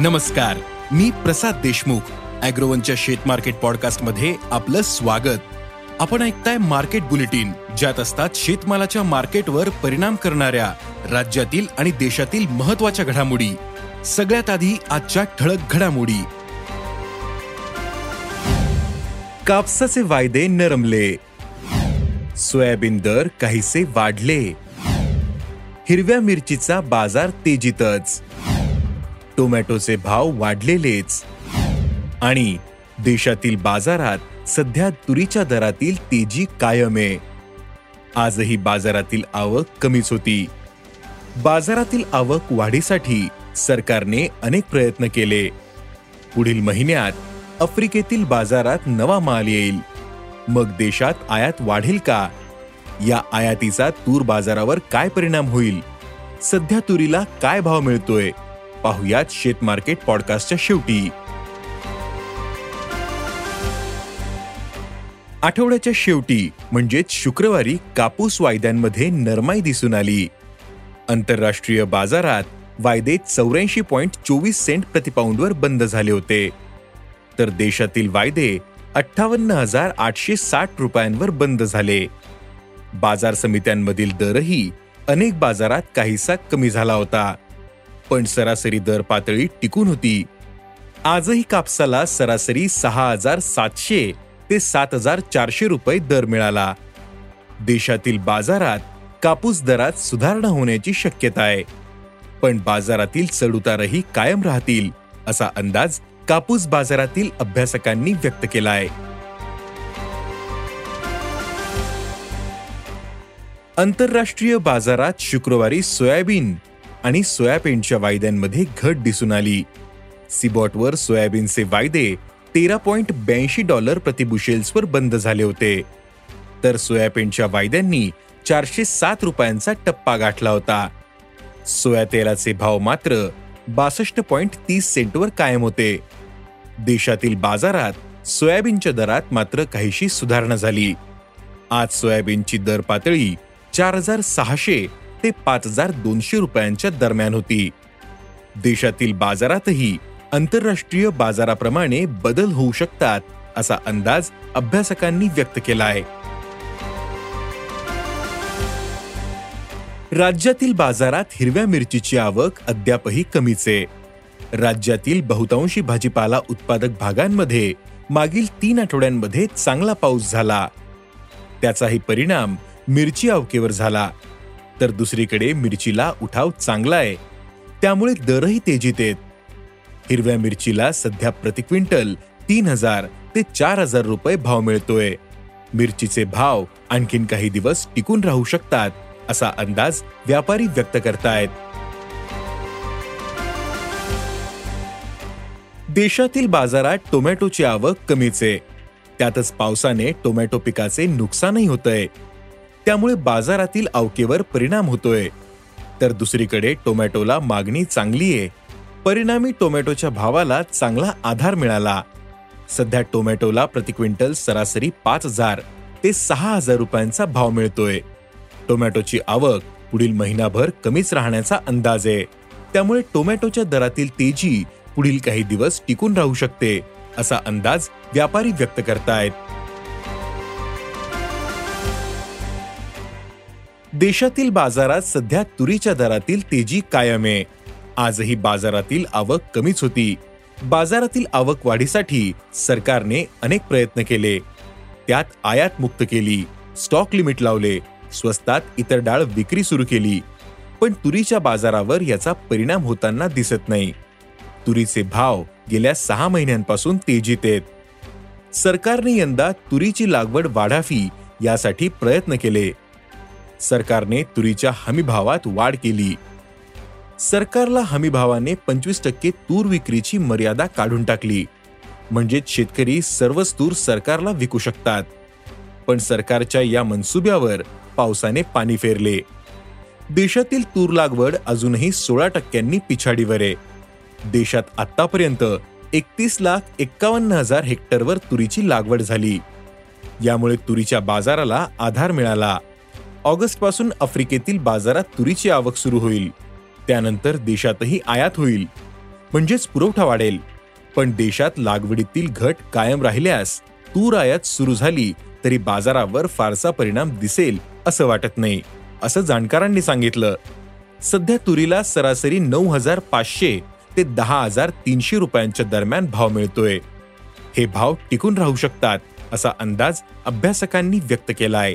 नमस्कार मी प्रसाद देशमुख अॅग्रोवनच्या शेत मार्केट पॉडकास्टमध्ये आपलं स्वागत. आपण ऐकताय मार्केट बुलेटिन ज्यात असतात शेतमालाच्या मार्केटवर परिणाम करणाऱ्या राज्यातील आणि देशातील महत्त्वाच्या घडामोडी. सगळ्यात आधी आजच्या ठळक घडामोडी. कापसाचे वायदे नरमले. सोयाबीन दर काहीसे वाढले. हिरव्या मिरचीचा बाजार तेजीतच. टोमॅटोचे भाव वाढलेलेच. आणि देशातील बाजारात सध्या तुरीच्या दरातील तेजी कायम आहे. आजही बाजारातील आवक कमीच होती. बाजारातील आवक वाढीसाठी सरकारने अनेक प्रयत्न केले. पुढील महिन्यात आफ्रिकेतील बाजारात नवा माल येईल. मग देशात आयात वाढेल का? या आयातीचा तूर बाजारावर काय परिणाम होईल? सध्या तुरीला काय भाव मिळतोय? पाहुयात शेत मार्केट पॉडकास्टच्या शेवटी. आठवड्याच्या शेवटी म्हणजेच शुक्रवारी कापूस वायद्यांमध्ये नरमाई दिसून आली. आंतरराष्ट्रीय बाजारात वायदे चौऱ्याऐंशी पॉइंट चोवीस सेंट प्रतिपाऊंडवर बंद झाले होते. तर देशातील वायदे अठ्ठावन्न हजार आठशे साठ रुपयांवर बंद झाले. बाजार समित्यांमधील दरही अनेक बाजारात काहीसा कमी झाला होता. पण सरासरी दर पातळी टिकून होती. आजही कापसाला सरासरी सहा हजार सातशे ते सात हजार चारशे रुपये दर मिळाला. देशातील बाजारात कापूस दरात सुधारणा होण्याची शक्यता आहे. पण बाजारातील चढउतारही कायम राहतील असा अंदाज कापूस बाजारातील अभ्यासकांनी व्यक्त केला आहे आंतरराष्ट्रीय बाजारात शुक्रवारी सोयाबीन आणि सोयाबीनच्या वायद्यांमध्ये घट दिसून आली. सिबॉटवर सोयाबीनचे वायदे तेरा पॉइंट ब्याऐंशी डॉलर प्रतिबुशेल्सवर बंद झाले होते. तर सोयाबीनच्या वायद्यांनी चारशे सात रुपयांचा टप्पा गाठला होता. सोया तेलाचे भाव मात्र बासष्ट पॉइंट तीस सेंटवर कायम होते. देशातील बाजारात सोयाबीनच्या दरात मात्र काहीशी सुधारणा झाली. आज सोयाबीनची दर पातळी चार हजार सहाशे ते पाच हजार दोनशे रुपयांच्या दरम्यान होती. देशातील बाजारातही आंतरराष्ट्रीय बाजाराप्रमाणे बदल होऊ शकतात असा अंदाज अभ्यासकांनी व्यक्त केला आहे राज्यातील बाजारात हिरव्या मिरचीची आवक अद्यापही कमीच. आहे राज्यातील बहुतांशी भाजीपाला उत्पादक भागांमध्ये मागील तीन आठवड्यांमध्ये चांगला पाऊस झाला. त्याचाही परिणाम मिरची आवकेवर झाला. तर दुसरीकडे मिरचीला उठाव चांगला आहे. त्यामुळे दरही तेजीत आहेत. हिरव्या मिरचीला सध्या प्रति क्विंटल तीन हजार ते चार हजार रुपये भाव मिळतोय. मिरचीचे भाव आणखीन काही दिवस टिकून राहू शकतात असा अंदाज व्यापारी व्यक्त करतायत. देशातील बाजारात टोमॅटोची आवक कमीच आहे. त्यातच पावसाने टोमॅटो पिकाचे नुकसानही होतंय. त्यामुळे बाजारातील अवकेवर परिणाम होतोय. तर दुसरीकडे टोमॅटोला मागणी चांगली आहे. परिणामी टोमॅटोच्या भावाला चांगला आधार मिळाला. सध्या टोमॅटोला प्रति क्विंटल सरासरी पाच हजार ते सहा हजार रुपयांचा भाव मिळतोय. टोमॅटोची आवक पुढील महिनाभर कमीच राहण्याचा अंदाज आहे. त्यामुळे टोमॅटोच्या दरातील तेजी पुढील काही दिवस टिकून राहू शकते असा अंदाज व्यापारी व्यक्त करतायत. देशातील बाजारात सध्या तुरीच्या दरातील तेजी कायम आहे. आजही बाजारातील आवक कमीच होती. बाजारातील आवक वाढीसाठी सरकारने अनेक प्रयत्न केले. त्यात आयात मुक्त केली स्टॉक लिमिट लावले स्वस्तात इतर डाळ विक्री सुरू केली. पण तुरीच्या बाजारावर याचा परिणाम होताना दिसत नाही. तुरीचे भाव गेल्या सहा महिन्यांपासून तेजीत आहेत. सरकारने यंदा तुरीची लागवड वाढावी यासाठी प्रयत्न केले. सरकारने तुरीच्या हमीभावात वाढ केली. सरकारला हमीभावाने पंचवीस टक्के तूर विक्रीची मर्यादा काढून टाकली. म्हणजेच शेतकरी सर्वच तूर सरकारला विकू शकतात. पण सरकारच्या या मनसुब्यावर पावसाने पाणी फेरले. देशातील तूर लागवड अजूनही सोळा टक्क्यांनी पिछाडीवर आहे. देशात आतापर्यंत एकतीस लाख एक्कावन्न हजार हेक्टरवर तुरीची लागवड झाली. यामुळे तुरीच्या बाजाराला आधार मिळाला. ऑगस्टपासून आफ्रिकेतील बाजारात तुरीची आवक सुरू होईल. त्यानंतर देशातही आयात होईल. म्हणजेच पुरवठा वाढेल. पण देशात लागवडीतील घट कायम राहिल्यास तूर आयात सुरू झाली तरी बाजारावर फारसा परिणाम दिसेल असं वाटत नाही असं जाणकारांनी सांगितलं. सध्या तुरीला सरासरी नऊ हजार पाचशे ते दहा हजार तीनशे रुपयांच्या दरम्यान भाव मिळतोय. हे भाव टिकून राहू शकतात असा अंदाज अभ्यासकांनी व्यक्त केला आहे